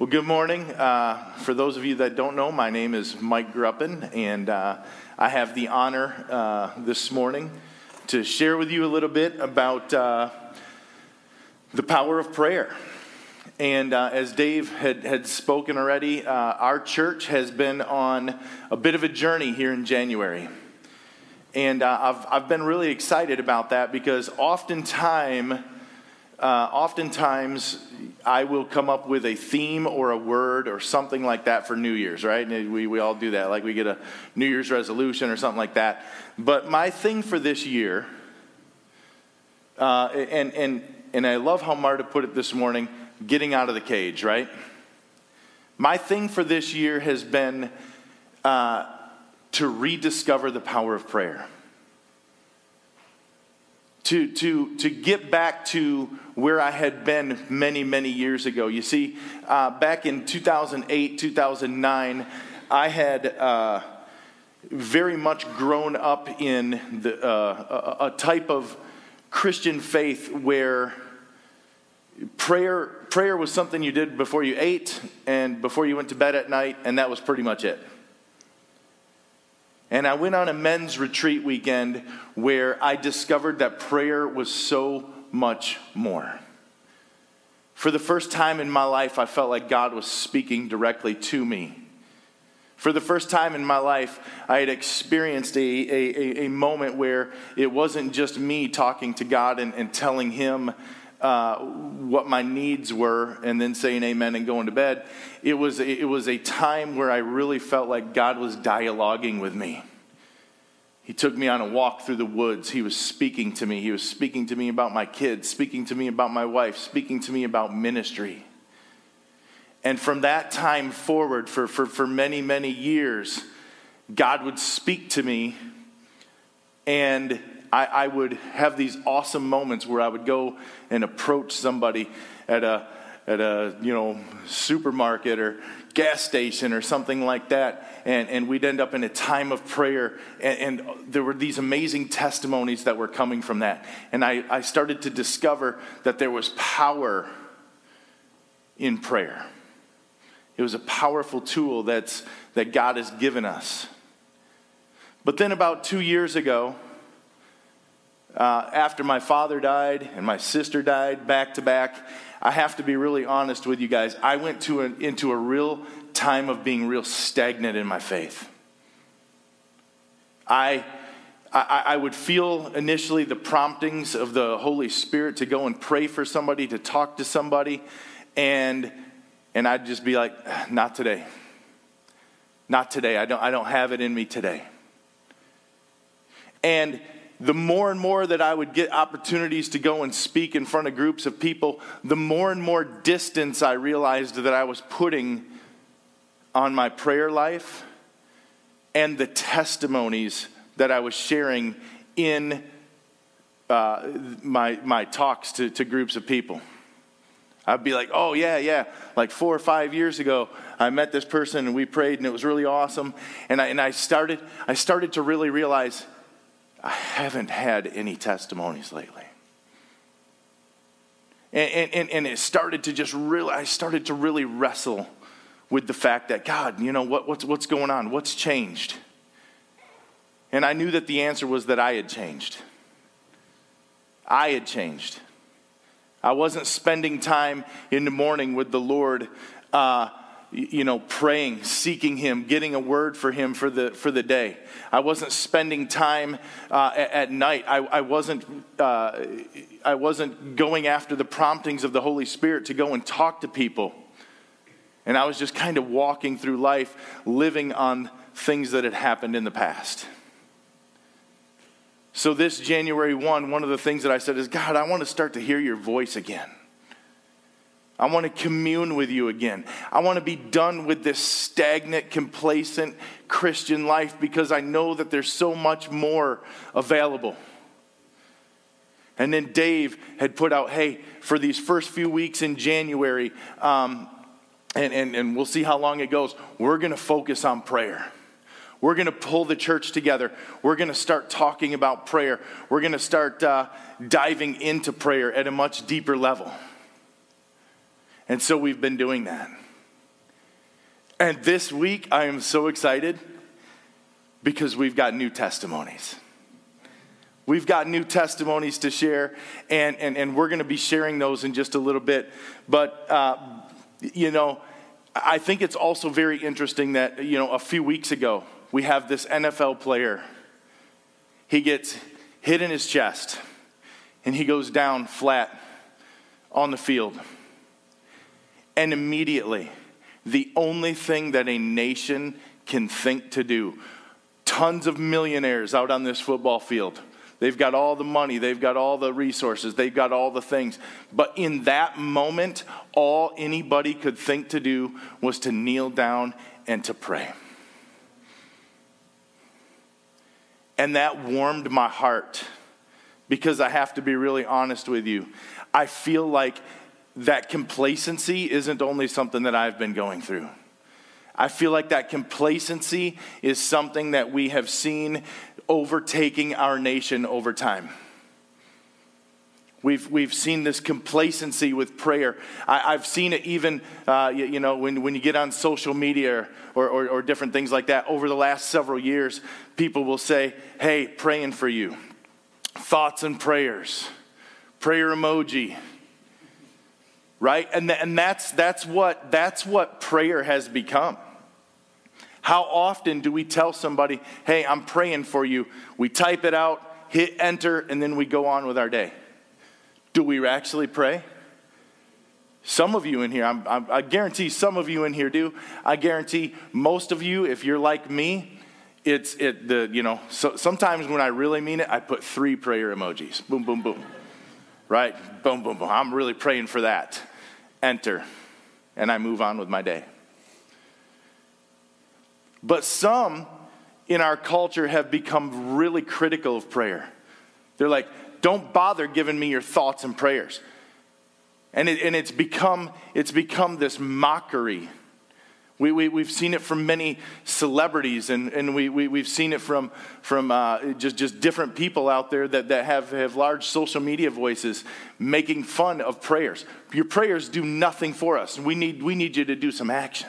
Well, good morning. Uh, for those of you that don't know, my name is Mike Gruppen, and uh, I have the honor uh, this morning to share with you a little bit about uh, the power of prayer. And uh, as Dave had, had spoken already, uh, our church has been on a bit of a journey here in January. And I've, I've been really excited about that because oftentimes, uh, oftentimes I will come up with a theme or a word or something like that for New Year's, right? And we, we all do that. Like we get a New Year's resolution or something like that. But my thing for this year, uh, and, and, and I love how Marta put it this morning getting out of the cage, right? My thing for this year has been uh, to rediscover the power of prayer to, to, to get back to where I had been many, many years ago. You see, uh, back in 2008, 2009, I had uh, very much grown up in the, uh, a, a type of Christian faith where prayer, prayer was something you did before you ate and before you went to bed at night, and that was pretty much it. And I went on a men's retreat weekend where I discovered that prayer was so much more. For the first time in my life, I felt like God was speaking directly to me. For the first time in my life, I had experienced a, a, a, moment where it wasn't just me talking to God and, and telling Him uh, what my needs were and then saying amen and going to bed. It was, it was a time where I really felt like God was dialoguing with me. He took me on a walk through the woods. He was speaking to me. He was speaking to me about my kids, speaking to me about my wife, speaking to me about ministry. And from that time forward, for, for, for many, many years, God would speak to me and I, I, would have these awesome moments where I would go and approach somebody at a, at a you know, supermarket or gas station or something like that, and, and we'd end up in a time of prayer, and, and there were these amazing testimonies that were coming from that. And I, I started to discover that there was power in prayer. It was a powerful tool that's, that God has given us. But then, about two years ago, uh, after my father died and my sister died back to back, I have to be really honest with you guys. I went to an, into a real time of being real stagnant in my faith. I, I, I would feel initially the promptings of the Holy Spirit to go and pray for somebody, to talk to somebody, and, and I'd just be like, ah, not today. Not today. I don't, I don't have it in me today. And the more and more that I would get opportunities to go and speak in front of groups of people, the more and more distance I realized that I was putting on my prayer life and the testimonies that I was sharing in uh, my, my talks to, to groups of people. I'd be like, oh, yeah, yeah. Like four or five years ago, I met this person and we prayed and it was really awesome. And I, and I, started, I started to really realize I haven't had any testimonies lately. And, and, and it started to just really, I started to really wrestle with the fact that, God, you know, what, what's, what's going on? What's changed? And I knew that the answer was that I had changed. I had changed. I wasn't spending time in the morning with the Lord uh, you know, praying, seeking Him, getting a word for Him for the, for the day. I wasn't spending time uh, at, at, night. I, I wasn't, uh, I wasn't going after the promptings of the Holy Spirit to go and talk to people. And I was just kind of walking through life, living on things that had happened in the past. So, this January 1, one of the things that I said is, God, I want to start to hear your voice again. I want to commune with you again. I want to be done with this stagnant, complacent Christian life because I know that there's so much more available. And then Dave had put out, hey, for these first few weeks in January, um, and, and, and we'll see how long it goes, we're going to focus on prayer. We're going to pull the church together. We're going to start talking about prayer. We're going to start uh, diving into prayer at a much deeper level. And so we've been doing that. And this week, I am so excited because we've got new testimonies. We've got new testimonies to share, and, and, and we're going to be sharing those in just a little bit. But, uh, you know, I think it's also very interesting that, you know, a few weeks ago, we have this NFL player. He gets hit in his chest, and he goes down flat on the field. And immediately, the only thing that a nation can think to do, tons of millionaires out on this football field. They've got all the money, they've got all the resources, they've got all the things. But in that moment, all anybody could think to do was to kneel down and to pray. And that warmed my heart because I have to be really honest with you. I feel like that complacency isn't only something that I've been going through. I feel like that complacency is something that we have seen overtaking our nation over time. We've, we've seen this complacency with prayer. I, have seen it even, uh, you, you, know, when, when you get on social media or, or, or different things like that. Over the last several years, people will say, hey, praying for you. Thoughts and prayers. Prayer emoji. Right? And, th- and that's, that's, what, that's what prayer has become. How often do we tell somebody, hey, I'm praying for you? We type it out, hit enter, and then we go on with our day. Do we actually pray? Some of you in here, I'm, I'm, i guarantee some of you in here do. I guarantee most of you, if you're like me, it's it the you know. So sometimes when I really mean it, I put three prayer emojis. Boom, boom, boom. Right? Boom, boom, boom. I'm really praying for that. Enter, and I move on with my day. But some in our culture have become really critical of prayer. They're like, don't bother giving me your thoughts and prayers. And, it, and it's, become, it's become this mockery. We, we, we've seen it from many celebrities, and, and we, we, we've seen it from, from uh, just, just different people out there that, that have, have large social media voices making fun of prayers. Your prayers do nothing for us. We need, we need you to do some action.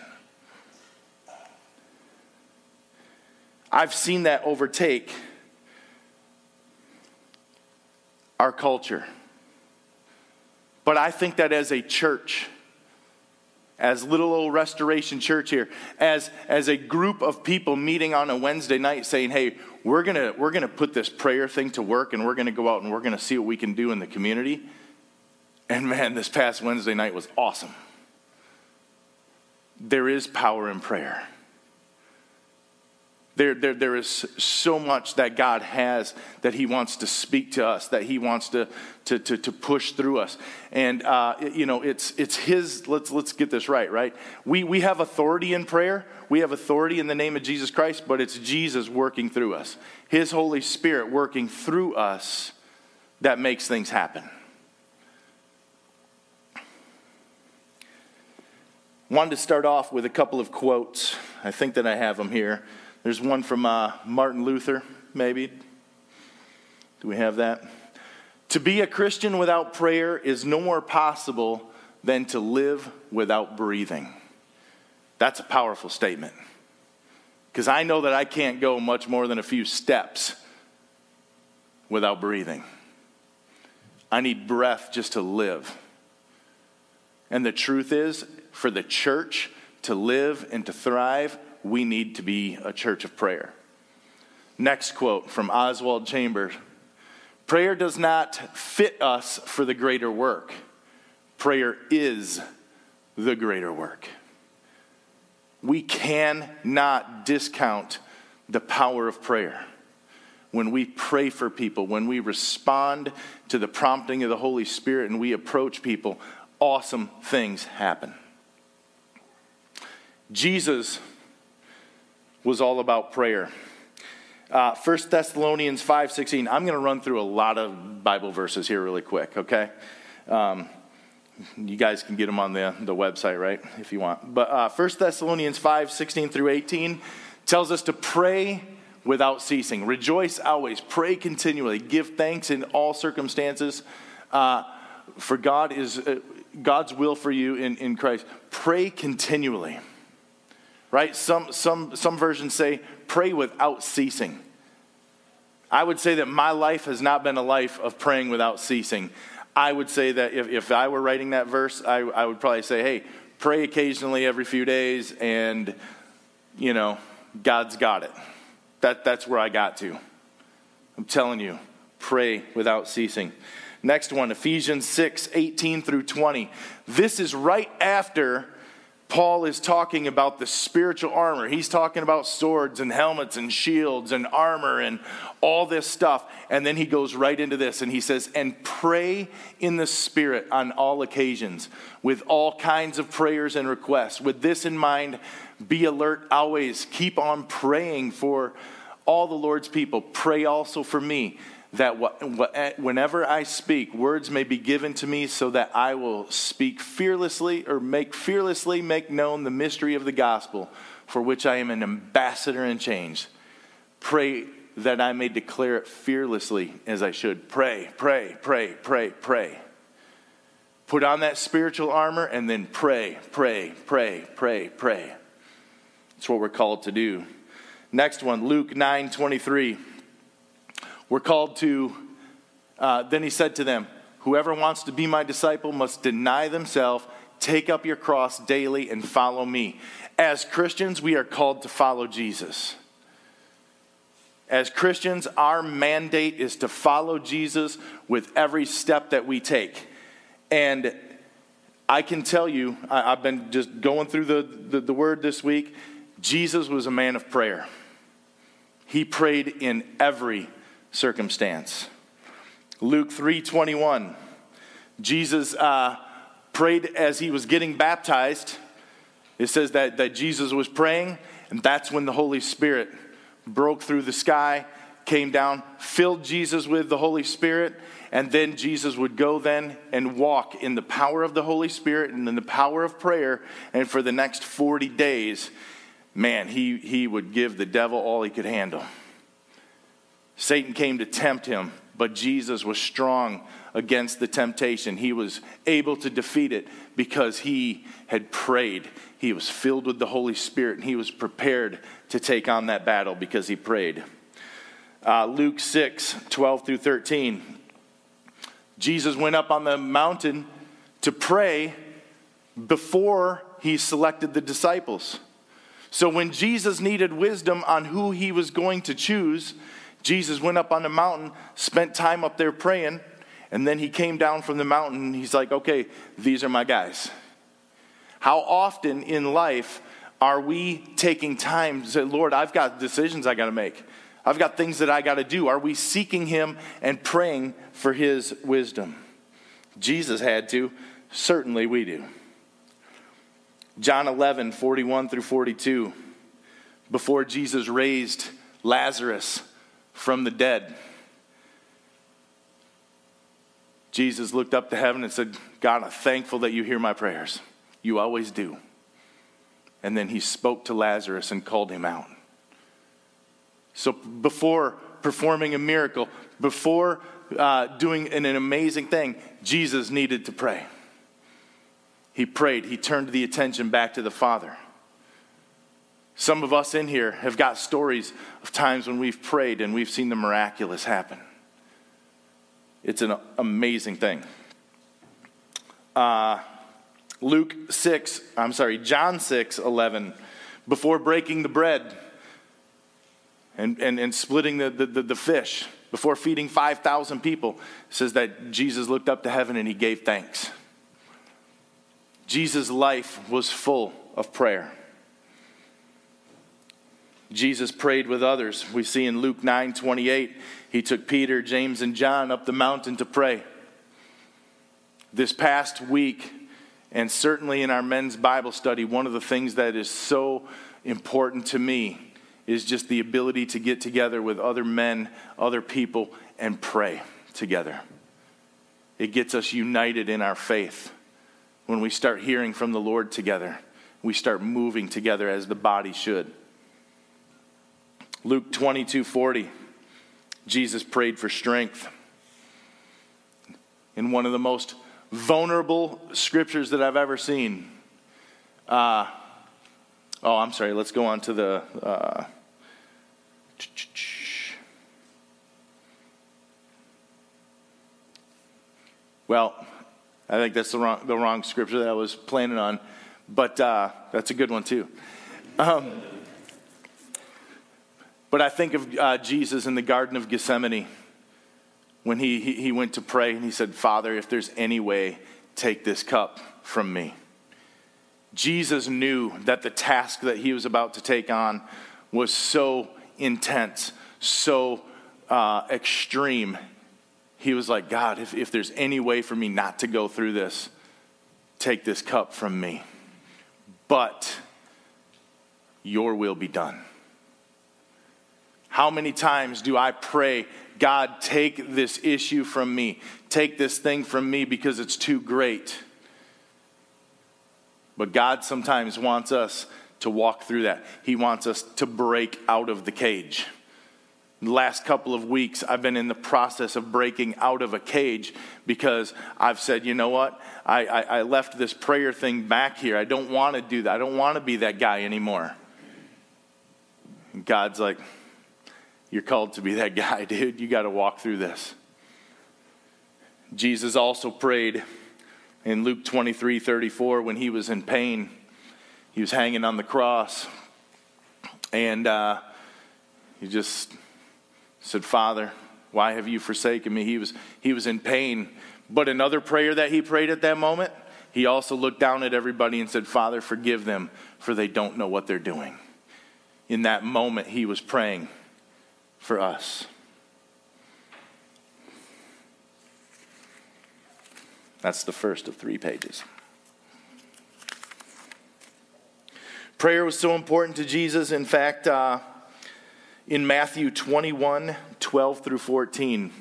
I've seen that overtake our culture. But I think that as a church, as little old restoration church here, as, as a group of people meeting on a Wednesday night saying, hey, we're gonna, we're gonna put this prayer thing to work and we're gonna go out and we're gonna see what we can do in the community. And man, this past Wednesday night was awesome. There is power in prayer. There, there, there is so much that God has that He wants to speak to us, that He wants to, to, to, to push through us. And, uh, you know, it's, it's His, let's, let's get this right, right? We, we have authority in prayer, we have authority in the name of Jesus Christ, but it's Jesus working through us, His Holy Spirit working through us that makes things happen. Wanted to start off with a couple of quotes. I think that I have them here. There's one from uh, Martin Luther, maybe. Do we have that? To be a Christian without prayer is no more possible than to live without breathing. That's a powerful statement. Because I know that I can't go much more than a few steps without breathing. I need breath just to live. And the truth is, for the church to live and to thrive, we need to be a church of prayer. Next quote from Oswald Chambers Prayer does not fit us for the greater work, prayer is the greater work. We cannot discount the power of prayer. When we pray for people, when we respond to the prompting of the Holy Spirit and we approach people, awesome things happen. Jesus was all about prayer. Uh, 1 Thessalonians 5.16. I'm going to run through a lot of Bible verses here really quick, okay? Um, you guys can get them on the, the website, right, if you want. But uh, 1 Thessalonians 5, 16 through 18 tells us to pray without ceasing. Rejoice always. Pray continually. Give thanks in all circumstances. Uh, for God is uh, God's will for you in, in Christ. Pray continually. Right? Some, some, some versions say pray without ceasing. I would say that my life has not been a life of praying without ceasing. I would say that if, if I were writing that verse, I, I would probably say, hey, pray occasionally every few days, and, you know, God's got it. That, that's where I got to. I'm telling you, pray without ceasing. Next one, Ephesians 6 18 through 20. This is right after Paul is talking about the spiritual armor. He's talking about swords and helmets and shields and armor and all this stuff. And then he goes right into this and he says, And pray in the Spirit on all occasions with all kinds of prayers and requests. With this in mind, be alert always. Keep on praying for all the Lord's people. Pray also for me that whenever I speak, words may be given to me so that I will speak fearlessly or make fearlessly make known the mystery of the gospel for which I am an ambassador in chains. Pray that I may declare it fearlessly as I should. Pray, pray, pray, pray, pray. Put on that spiritual armor and then pray, pray, pray, pray, pray. That's what we're called to do. Next one, Luke 9 23. We're called to, uh, then he said to them, Whoever wants to be my disciple must deny themselves, take up your cross daily, and follow me. As Christians, we are called to follow Jesus. As Christians, our mandate is to follow Jesus with every step that we take. And I can tell you, I, have been just going through the, the, the word this week. Jesus was a man of prayer. He prayed in every circumstance. Luke 3:21. Jesus uh, prayed as he was getting baptized. It says that, that Jesus was praying, and that's when the Holy Spirit broke through the sky, came down, filled Jesus with the Holy Spirit, and then Jesus would go then and walk in the power of the Holy Spirit and in the power of prayer. And for the next 40 days, man, he, he would give the devil all he could handle. Satan came to tempt him, but Jesus was strong against the temptation. He was able to defeat it because he had prayed. He was filled with the Holy Spirit and he was prepared to take on that battle because he prayed. Uh, Luke 6 12 through 13. Jesus went up on the mountain to pray before he selected the disciples. So when Jesus needed wisdom on who he was going to choose, Jesus went up on the mountain, spent time up there praying, and then he came down from the mountain. he's like, okay, these are my guys. How often in life are we taking time to say, Lord, I've got decisions I got to make? I've got things that I got to do. Are we seeking him and praying for his wisdom? Jesus had to. Certainly we do. John 11, 41 through 42. Before Jesus raised Lazarus from the dead. Jesus looked up to heaven and said, God, I'm thankful that you hear my prayers. You always do. And then he spoke to Lazarus and called him out. So before performing a miracle, before uh, doing an, an amazing thing, Jesus needed to pray. He prayed, he turned the attention back to the Father. Some of us in here have got stories of times when we've prayed and we've seen the miraculous happen. It's an amazing thing. Uh, Luke 6, I'm sorry, John 6, 11, before breaking the bread and, and, and splitting the, the, the fish, before feeding 5,000 people, says that Jesus looked up to heaven and he gave thanks. Jesus' life was full of prayer. Jesus prayed with others. We see in Luke 9 28, he took Peter, James, and John up the mountain to pray. This past week, and certainly in our men's Bible study, one of the things that is so important to me is just the ability to get together with other men, other people, and pray together. It gets us united in our faith when we start hearing from the Lord together. We start moving together as the body should. Luke 22 40, Jesus prayed for strength. In one of the most vulnerable scriptures that I've ever seen, uh, oh, I'm sorry, let's go on to the. Uh, well, I think that's the wrong, the wrong scripture that I was planning on, but uh, that's a good one too. Um, but I think of uh, Jesus in the Garden of Gethsemane when he, he, he went to pray and he said, Father, if there's any way, take this cup from me. Jesus knew that the task that he was about to take on was so intense, so uh, extreme. He was like, God, if, if there's any way for me not to go through this, take this cup from me. But your will be done. How many times do I pray, God, take this issue from me, take this thing from me because it's too great? But God sometimes wants us to walk through that. He wants us to break out of the cage. The last couple of weeks, I've been in the process of breaking out of a cage because I've said, you know what? I, I, I left this prayer thing back here. I don't want to do that. I don't want to be that guy anymore. And God's like, you're called to be that guy, dude. You got to walk through this. Jesus also prayed in Luke 23 34 when he was in pain. He was hanging on the cross. And uh, he just said, Father, why have you forsaken me? He was, he was in pain. But another prayer that he prayed at that moment, he also looked down at everybody and said, Father, forgive them, for they don't know what they're doing. In that moment, he was praying for us. That's the first of three pages. Prayer was so important to Jesus. In fact, uh, in Matthew 21 12 through 14,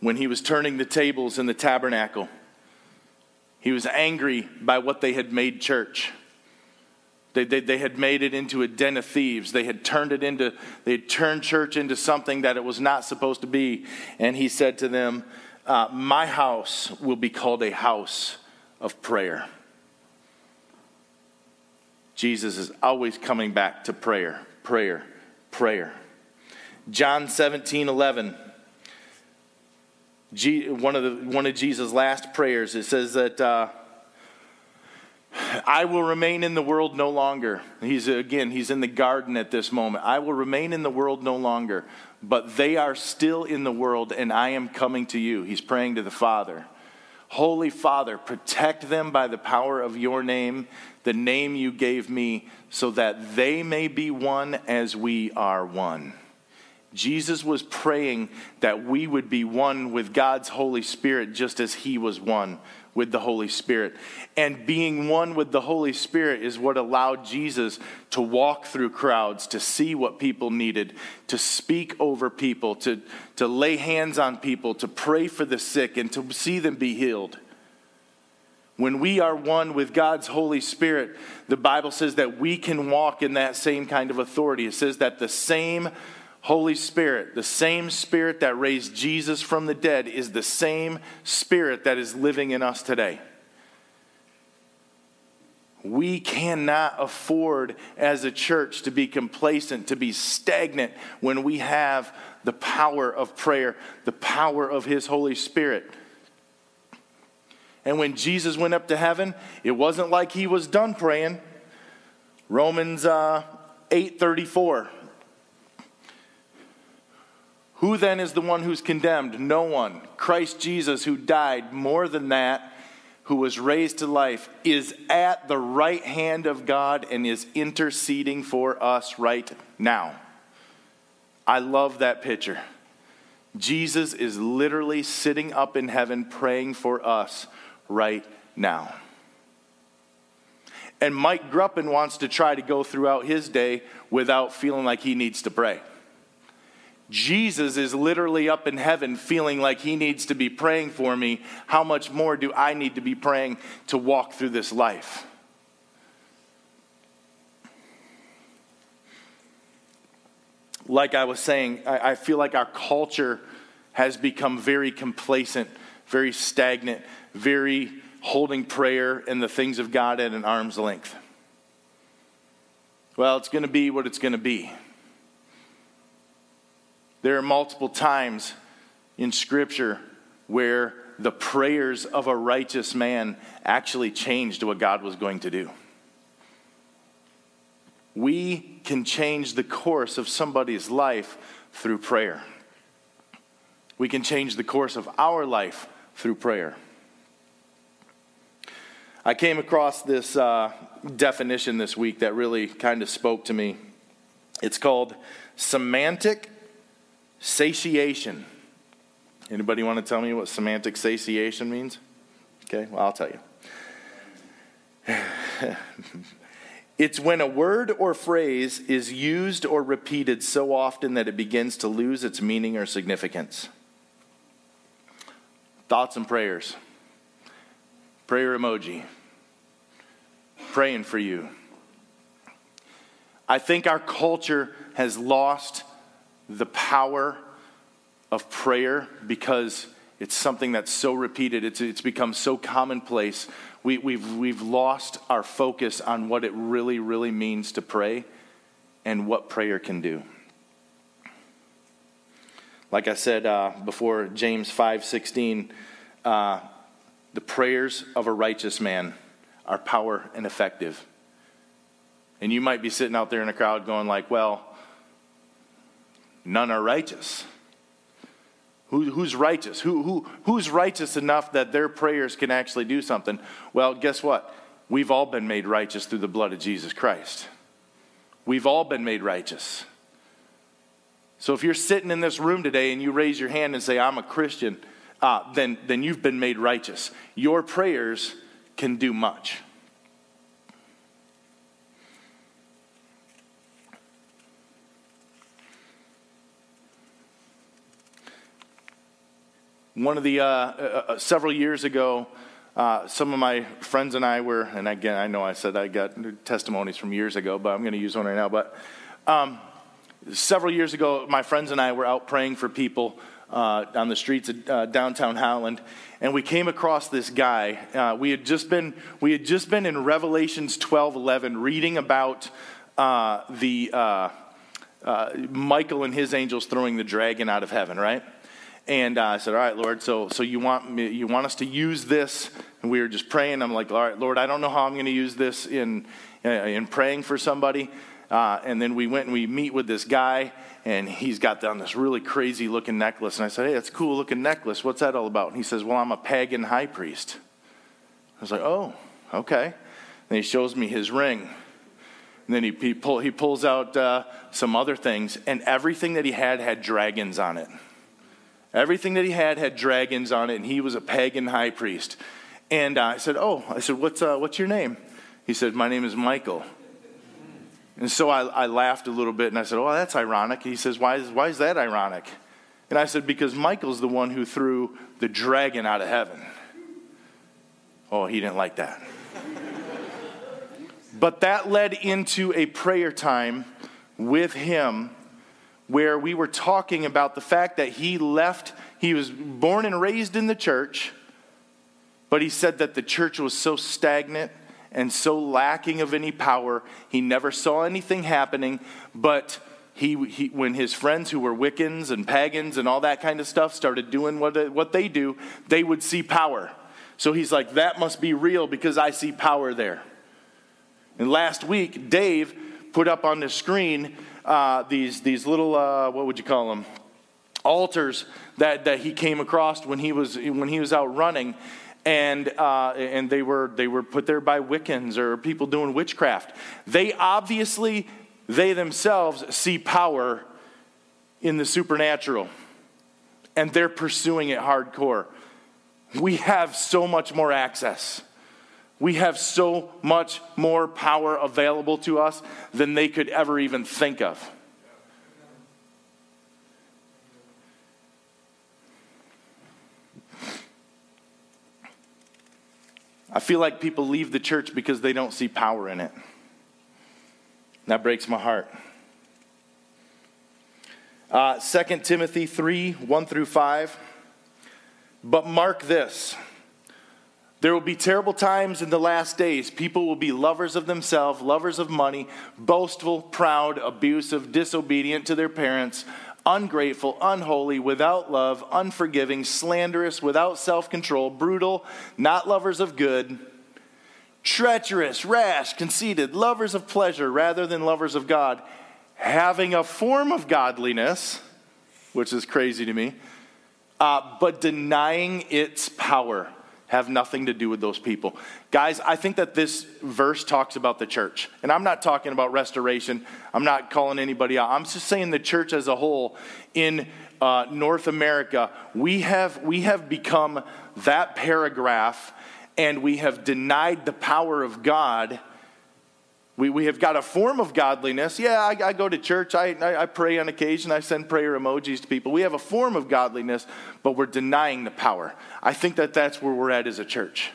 when he was turning the tables in the tabernacle, he was angry by what they had made church. They, they, they, had made it into a den of thieves. They had turned it into, they had turned church into something that it was not supposed to be. And he said to them, uh, my house will be called a house of prayer. Jesus is always coming back to prayer, prayer, prayer. John 17, 11. G, one, of the, one of Jesus' last prayers, it says that uh, I will remain in the world no longer. He's again, he's in the garden at this moment. I will remain in the world no longer, but they are still in the world, and I am coming to you. He's praying to the Father. Holy Father, protect them by the power of your name, the name you gave me, so that they may be one as we are one. Jesus was praying that we would be one with God's Holy Spirit just as he was one with the Holy Spirit. And being one with the Holy Spirit is what allowed Jesus to walk through crowds, to see what people needed, to speak over people, to, to lay hands on people, to pray for the sick, and to see them be healed. When we are one with God's Holy Spirit, the Bible says that we can walk in that same kind of authority. It says that the same Holy Spirit, the same Spirit that raised Jesus from the dead, is the same Spirit that is living in us today. We cannot afford as a church to be complacent, to be stagnant when we have the power of prayer, the power of His Holy Spirit. And when Jesus went up to heaven, it wasn't like he was done praying. Romans uh, 8:34 who then is the one who's condemned? No one. Christ Jesus, who died, more than that, who was raised to life, is at the right hand of God and is interceding for us right now. I love that picture. Jesus is literally sitting up in heaven praying for us right now. And Mike Gruppen wants to try to go throughout his day without feeling like he needs to pray. Jesus is literally up in heaven feeling like he needs to be praying for me. How much more do I need to be praying to walk through this life? Like I was saying, I, feel like our culture has become very complacent, very stagnant, very holding prayer and the things of God at an arm's length. well, it's going to be what it's going to be. There are multiple times in Scripture where the prayers of a righteous man actually changed what God was going to do. We can change the course of somebody's life through prayer. We can change the course of our life through prayer. I came across this uh, definition this week that really kind of spoke to me. It's called semantic satiation. Anybody want to tell me what semantic satiation means? Okay, well, I'll tell you. it's when a word or phrase is used or repeated so often that it begins to lose its meaning or significance. Thoughts and prayers. Prayer emoji. Praying for you. I think our culture has lost the power of prayer because it's something that's so repeated, it's, it's become so commonplace. We, we've, we've lost our focus on what it really, really means to pray and what prayer can do. Like I said uh, before, James 5:16, uh, the prayers of a righteous man are power and effective. And you might be sitting out there in a crowd going like, "Well, none are righteous." Who, who's righteous? Who, who, who's righteous enough that their prayers can actually do something? Well, guess what? We've all been made righteous through the blood of Jesus Christ. We've all been made righteous. So if you're sitting in this room today and you raise your hand and say, I'm a Christian, uh, then, then you've been made righteous. Your prayers can do much. One of the, uh, uh, uh several years ago, uh, some of my friends and I were, and again, I know I said I got testimonies from years ago, but I'm going to use one right now. But um, several years ago, my friends and I were out praying for people uh, on the streets of uh, downtown Holland, and we came across this guy. Uh, we had just been we had just been in Revelations 12:11, reading about uh, the uh, Michael and his angels throwing the dragon out of heaven, right? And I said, "All right, Lord, so so you want me, you want us to use this?" And we were just praying. I'm like, "All right, Lord, I don't know how I'm going to use this in in praying for somebody." Uh, and then we went and we meet with this guy, and he's got on this really crazy looking necklace. And I said, Hey, that's a cool looking necklace. What's that all about? And he says, Well, I'm a pagan high priest. I was like, Oh, okay. And he shows me his ring. And then he, he, pull, he pulls out uh, some other things, and everything that he had had dragons on it. Everything that he had had dragons on it, and he was a pagan high priest. And uh, I said, Oh, I said, what's, uh, what's your name? He said, My name is Michael. And so I, I laughed a little bit and I said, Oh, that's ironic. He says, why is, why is that ironic? And I said, Because Michael's the one who threw the dragon out of heaven. Oh, he didn't like that. but that led into a prayer time with him where we were talking about the fact that he left, he was born and raised in the church, but he said that the church was so stagnant and so lacking of any power. He never saw anything happening, but he, he, when his friends who were Wiccans and pagans and all that kind of stuff started doing what, what they do, they would see power. So he's like, that must be real because I see power there. And last week, Dave put up on the screen uh, these, these little, uh, what would you call them? Altars that, that he came across when he was, when he was out running and, uh, and they, were, they were put there by Wiccans or people doing witchcraft. They obviously, they themselves see power in the supernatural, and they're pursuing it hardcore. We have so much more access. We have so much more power available to us than they could ever even think of. I feel like people leave the church because they don't see power in it. That breaks my heart. Uh, 2 Timothy 3 1 through 5. But mark this There will be terrible times in the last days. People will be lovers of themselves, lovers of money, boastful, proud, abusive, disobedient to their parents, ungrateful, unholy, without love, unforgiving, slanderous, without self control, brutal, not lovers of good, treacherous, rash, conceited, lovers of pleasure rather than lovers of God, having a form of godliness, which is crazy to me, uh, but denying its power have nothing to do with those people. Guys, I think that this verse talks about the church. And I'm not talking about restoration, I'm not calling anybody out. I'm just saying the church as a whole in uh, North America, we have, we have become that paragraph and we have denied the power of God we, we have got a form of godliness. Yeah, I, I go to church, I, I, I, pray on occasion, I send prayer emojis to people. We have a form of godliness, but we're denying the power. I think that that's where we're at as a church.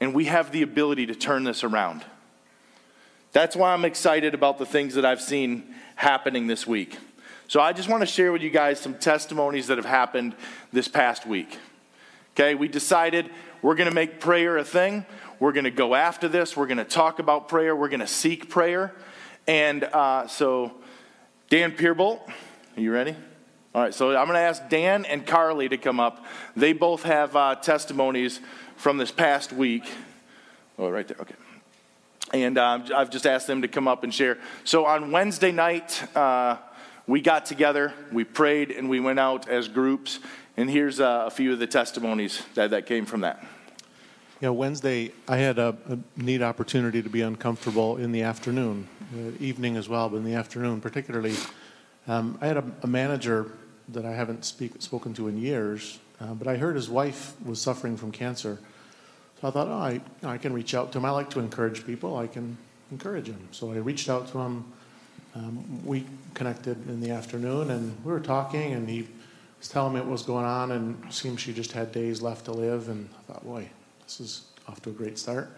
And we have the ability to turn this around. That's why I'm excited about the things that I've seen happening this week. So I just want to share with you guys some testimonies that have happened this past week. Okay, we decided we're going to make prayer a thing. We're going to go after this. We're going to talk about prayer. We're going to seek prayer. And uh, so, Dan Peerbolt, are you ready? All right, so I'm going to ask Dan and Carly to come up. They both have uh, testimonies from this past week. Oh, right there, okay. And uh, I've just asked them to come up and share. So on Wednesday night, uh, we got together, we prayed, and we went out as groups. And here's uh, a few of the testimonies that, that came from that. Yeah, Wednesday, I had a, a, neat opportunity to be uncomfortable in the afternoon, uh, evening as well, but in the afternoon particularly. Um, I had a, a, manager that I haven't speak, spoken to in years, uh, but I heard his wife was suffering from cancer. So I thought, oh, I, I can reach out to him. I like to encourage people. I can encourage him. So I reached out to him. Um, we connected in the afternoon, and we were talking, and he was telling me what was going on, and it seemed she just had days left to live. And I thought, boy, this is off to a great start.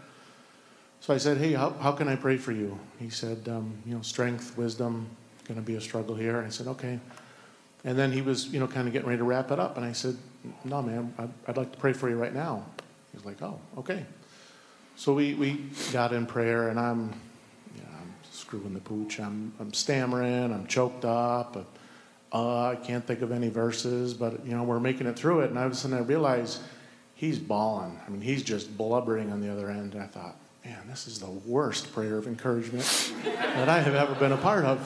So I said, Hey, how, how can I pray for you? He said, um, You know, strength, wisdom, going to be a struggle here. And I said, Okay. And then he was, you know, kind of getting ready to wrap it up. And I said, No, man, I'd, I'd like to pray for you right now. He's like, Oh, okay. So we, we got in prayer, and I'm, you know, I'm screwing the pooch. I'm, I'm stammering. I'm choked up. Uh, I can't think of any verses, but, you know, we're making it through it. And all of a sudden I realized, he's bawling. I mean, he's just blubbering on the other end. And I thought, man, this is the worst prayer of encouragement that I have ever been a part of.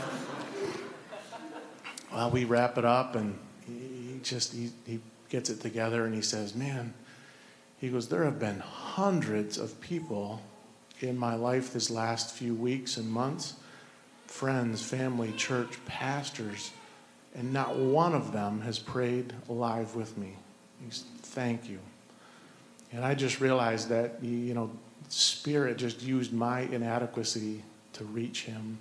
Well, we wrap it up, and he just he, he gets it together, and he says, man, he goes, there have been hundreds of people in my life this last few weeks and months, friends, family, church, pastors, and not one of them has prayed alive with me. He's, thank you. And I just realized that, you know, Spirit just used my inadequacy to reach him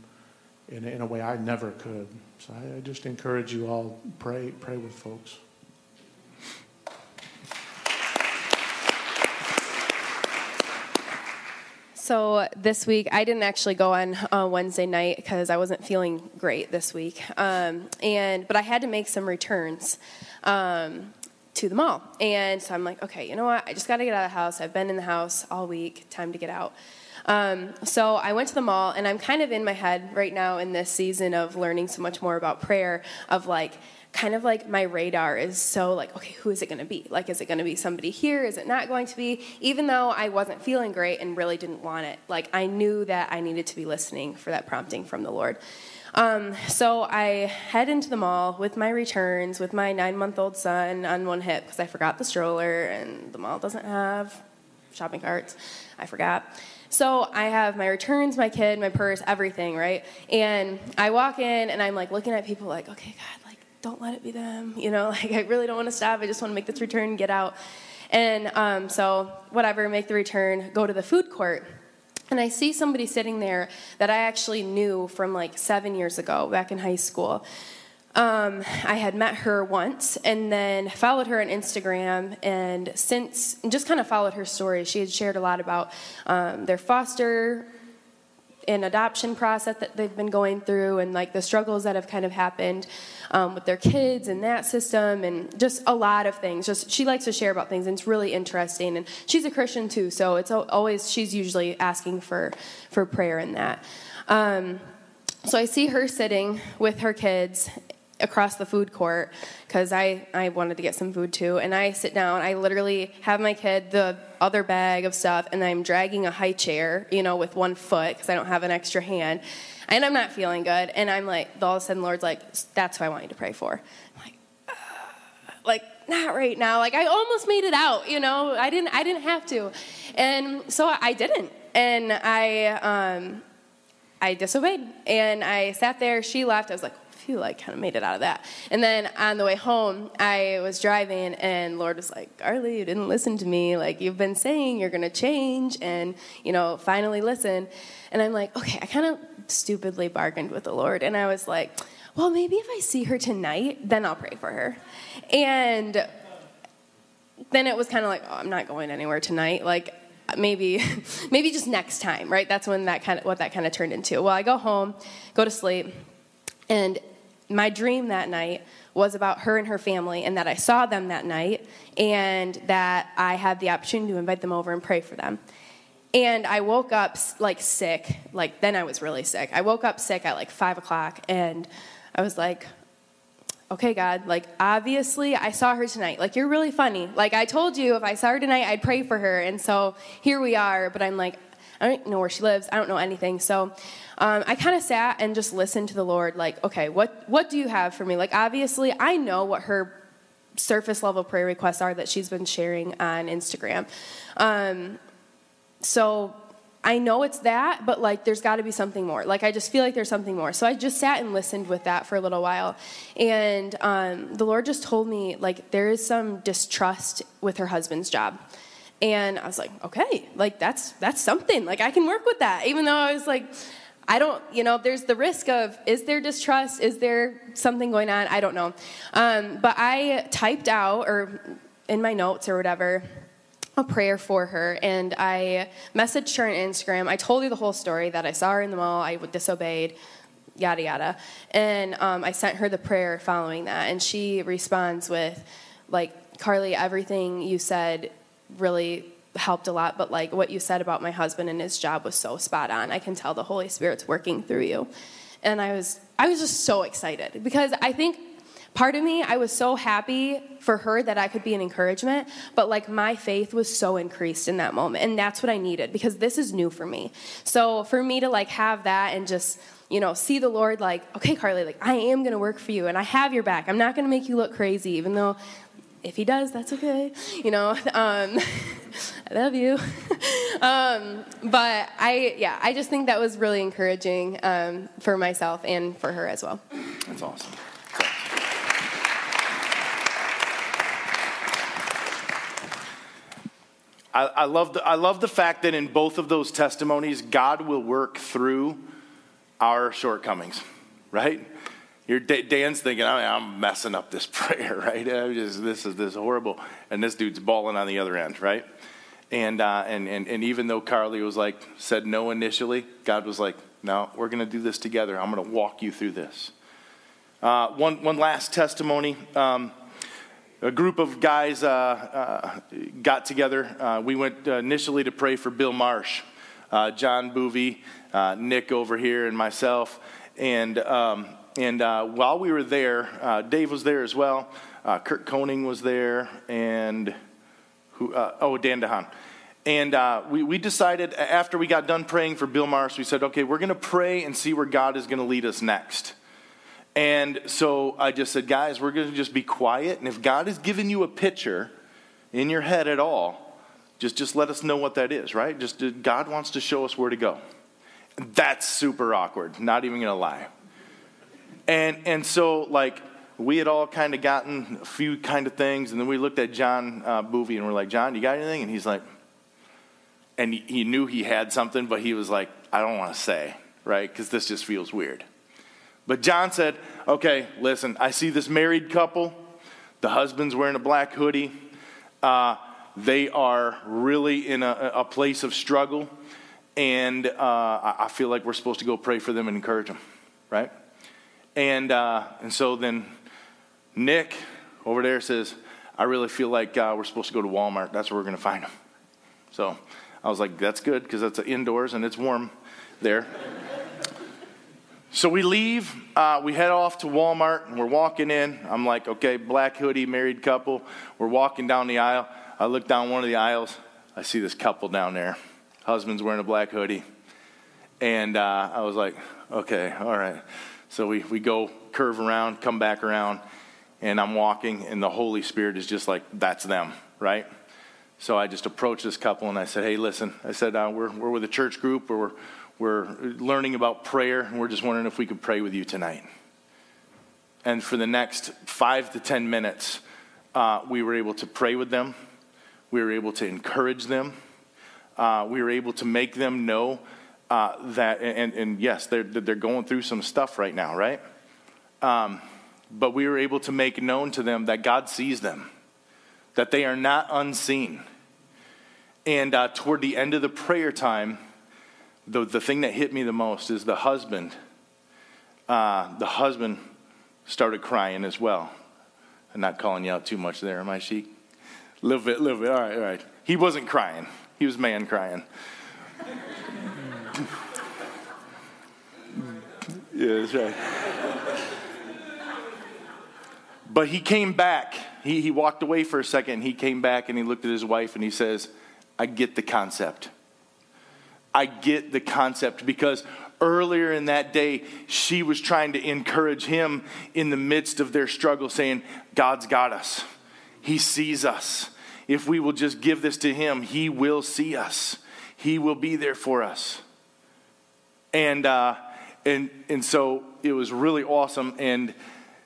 in, in a way I never could. So I, I just encourage you all, pray, pray with folks. So this week, I didn't actually go on uh, Wednesday night because I wasn't feeling great this week, um, and but I had to make some returns. Um, to the mall. And so I'm like, okay, you know what? I just got to get out of the house. I've been in the house all week. Time to get out. Um, so I went to the mall, and I'm kind of in my head right now in this season of learning so much more about prayer, of like, kind of like my radar is so like, okay, who is it going to be? Like, is it going to be somebody here? Is it not going to be? Even though I wasn't feeling great and really didn't want it, like, I knew that I needed to be listening for that prompting from the Lord. Um, so I head into the mall with my returns, with my nine month old son on one hip because I forgot the stroller and the mall doesn't have shopping carts. I forgot. So I have my returns, my kid, my purse, everything, right? And I walk in and I'm like looking at people like, okay, God, like, don't let it be them. You know, like, I really don't want to stop. I just want to make this return and get out. And um, so, whatever, make the return, go to the food court. And I see somebody sitting there that I actually knew from like seven years ago, back in high school. Um, I had met her once and then followed her on Instagram, and since just kind of followed her story. She had shared a lot about um, their foster and adoption process that they've been going through and like the struggles that have kind of happened um, with their kids and that system and just a lot of things. Just she likes to share about things and it's really interesting. And she's a christian too so it's always she's usually asking for for prayer in that. Um, so i see her sitting with her kids across the food court because I, I wanted to get some food too. And I sit down, I literally have my kid the other bag of stuff, and I'm dragging a high chair, you know, with one foot because I don't have an extra hand. And I'm not feeling good. And I'm like, all of a sudden, Lord's like, that's who I want you to pray for. I'm like, like, not right now. Like I almost made it out, you know. I didn't I didn't have to. And so I didn't. And I um I disobeyed. And I sat there, she left. I was like, phew, like kind of made it out of that. And then on the way home, I was driving, and Lord was like, Carly, you didn't listen to me. Like you've been saying you're gonna change, and you know, finally listen. And I'm like, okay, I kind of stupidly bargained with the Lord, and I was like, well, maybe if I see her tonight, then I'll pray for her. And then it was kind of like, oh, I'm not going anywhere tonight. Like maybe maybe just next time right that's when that kind of what that kind of turned into well i go home go to sleep and my dream that night was about her and her family, and that I saw them that night, and that I had the opportunity to invite them over and pray for them. And I woke up like sick. Like then I was really sick. I woke up sick at like five o'clock, and I was like, "Okay, God, like obviously I saw her tonight. Like you're really funny. Like I told you if I saw her tonight, I'd pray for her. And so here we are. But I'm like, I don't know where she lives. I don't know anything. So um, I kind of sat and just listened to the Lord, like, okay, what, what do you have for me? Like, obviously, I know what her surface level prayer requests are that she's been sharing on Instagram. Um, so I know it's that, but like there's got to be something more. Like I just feel like there's something more. So I just sat and listened with that for a little while, and um, the Lord just told me like there is some distrust with her husband's job. And I was like, okay, like that's that's something. Like I can work with that, even though I was like, I don't, you know, there's the risk of is there distrust? Is there something going on? I don't know. Um, but I typed out or in my notes or whatever a prayer for her and I messaged her on Instagram. I told her the whole story that I saw her in the mall, I disobeyed, yada yada. And um, I sent her the prayer following that. And she responds with, like, Carly, everything you said really helped a lot, but like what you said about my husband and his job was so spot on. I can tell the Holy Spirit's working through you. And I was I was just so excited because I think part of me I was so happy for her that I could be an encouragement, but like my faith was so increased in that moment. And that's what I needed because this is new for me. So for me to like have that and just you know, see the Lord like, okay, Carly, like I am gonna work for you and I have your back. I'm not gonna make you look crazy, even though if he does, that's okay. You know, um, I love you. um, but I, yeah, I just think that was really encouraging um, for myself and for her as well. That's awesome. I, I, love the, I love the fact that in both of those testimonies, God will work through our shortcomings, right? Your Dan's thinking, I am messing up this prayer, right? Just, this is this horrible, and this dude's bawling on the other end, right? And uh, and and and even though Carly was like said no initially, God was like, no, we're going to do this together. I'm going to walk you through this. Uh, one one last testimony. Um, a group of guys uh, uh got together. Uh, we went uh, initially to pray for Bill Marsh, John Boovy, Nick over here, and myself. And um, and uh, while we were there, uh, Dave was there as well. Uh, Kurt Koning was there, and who? Uh, oh, Dan DeHaan. And uh, we, we decided after we got done praying for Bill Marsh, we said, okay, we're going to pray and see where God is going to lead us next. And so I just said, guys, we're going to just be quiet. And if God has given you a picture in your head at all, just, just let us know what that is, right? Just God wants to show us where to go. That's super awkward, not even going to lie. And, and so, like, we had all kind of gotten a few kind of things, and then we looked at John uh, Boovy and we're like, John, you got anything? And he's like, and he, he knew he had something, but he was like, I don't want to say, right? Because this just feels weird. But John said, okay, listen, I see this married couple. The husband's wearing a black hoodie. Uh, they are really in a, a place of struggle. and uh, I feel like we're supposed to go pray for them and encourage them, right? And, uh, and so then Nick over there says, I really feel like uh, we're supposed to go to Walmart. That's where we're going to find them. So I was like, that's good because that's indoors and it's warm there. so we leave, uh, we head off to Walmart and we're walking in. I'm like, okay, black hoodie, married couple. We're walking down the aisle. I look down one of the aisles. I see this couple down there. Husband's wearing a black hoodie. And uh, I was like, okay, all right. So we, we go curve around, come back around, and I'm walking, and the Holy Spirit is just like, that's them, right? So I just approached this couple and I said, hey, listen, I said, uh, we're, we're with a church group, we're, we're learning about prayer, and we're just wondering if we could pray with you tonight. And for the next five to 10 minutes, uh, we were able to pray with them, we were able to encourage them, uh, we were able to make them know uh, that, and, and, yes, they're, they're going through some stuff right now, right? Um, but we were able to make known to them that God sees them, that they are not unseen. And uh, toward the end of the prayer time, the, the thing that hit me the most is the husband. Uh, the husband started crying as well. I'm not calling you out too much there, am I, Sheik? A little bit, a little bit. All right, all right. He wasn't crying. He was man crying. Yeah, that's right. But he came back. He, he walked away for a second. He came back and he looked at his wife and he says, I get the concept. I get the concept because earlier in that day, she was trying to encourage him in the midst of their struggle, saying, God's got us. He sees us. If we will just give this to him, he will see us. He will be there for us. And, uh, and, and so it was really awesome. And,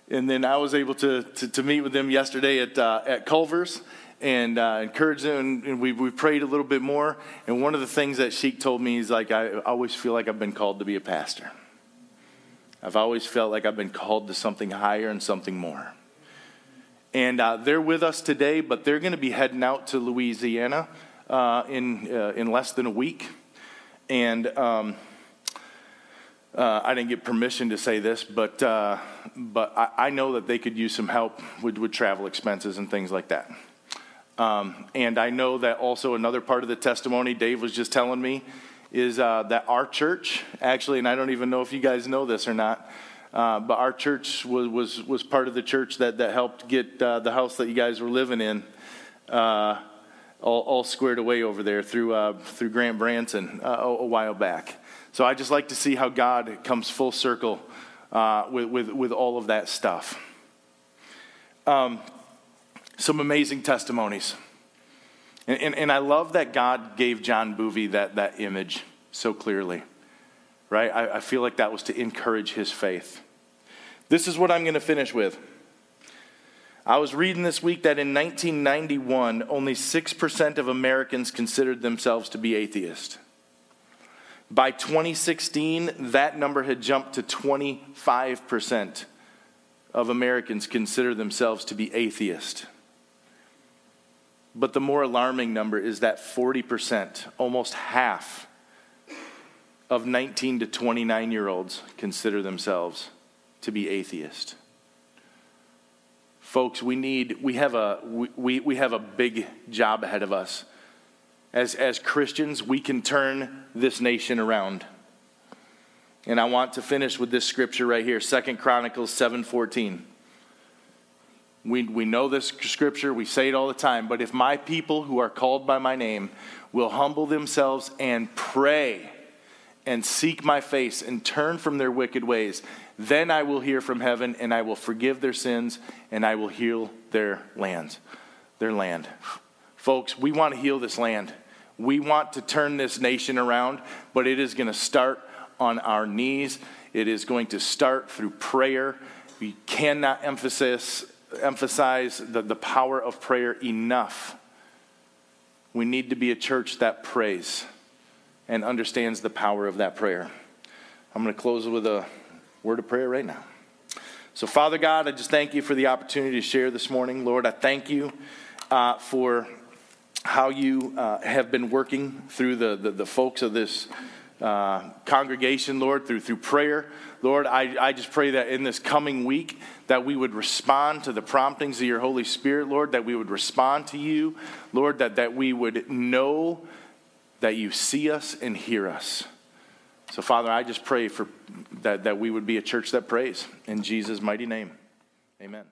and then I was able to, to, to meet with them yesterday at, uh, at Culver's and uh, encourage them. And, and, we, we prayed a little bit more. And one of the things that Sheik told me is like, I always feel like I've been called to be a pastor. I've always felt like I've been called to something higher and something more. And uh, they're with us today, but they're going to be heading out to Louisiana uh, in, uh, in less than a week. And um, uh, I didn't get permission to say this, but, uh, but I, I, know that they could use some help with, with travel expenses and things like that. Um, and I know that also another part of the testimony Dave was just telling me is uh, that our church, actually, and I don't even know if you guys know this or not, uh, but our church was, was, was part of the church that, that helped get uh, the house that you guys were living in uh, all, all, squared away over there through, through Grant Branson a, a, while back. So I just like to see how God comes full circle with, with, with all of that stuff. Um, some amazing testimonies. And, and, and, I love that God gave John Boovy that, that image so clearly, right? I, I feel like that was to encourage his faith. This is what I'm going to finish with. I was reading this week that in 1991, only 6% of Americans considered themselves to be atheist. By 2016, that number had jumped to 25% of Americans consider themselves to be atheist. But the more alarming number is that 40%, almost half of 19 to 29 year olds consider themselves to be atheist. Folks, we need, we have a, we, we have a big job ahead of us. As, as Christians, we can turn this nation around. And I want to finish with this scripture right here, Second Chronicles 7:14. We, we know this scripture, we say it all the time, but if my people who are called by my name will humble themselves and pray and seek my face and turn from their wicked ways, then I will hear from heaven and I will forgive their sins and I will heal their lands, their land. Folks, we want to heal this land. We want to turn this nation around, but it is going to start on our knees. It is going to start through prayer. We cannot emphasize emphasize the, the power of prayer enough. We need to be a church that prays and understands the power of that prayer. I'm going to close with a word of prayer right now. So, Father God, I just thank you for the opportunity to share this morning. Lord, I thank you uh, for how you uh, have been working through the, the, the folks of this uh, congregation, Lord, through, through prayer. Lord, I, I just pray that in this coming week that we would respond to the promptings of your Holy Spirit, Lord, that we would respond to you, Lord, that, that we would know that you see us and hear us. So, Father, I just pray for that, that we would be a church that prays. In Jesus' mighty name, amen.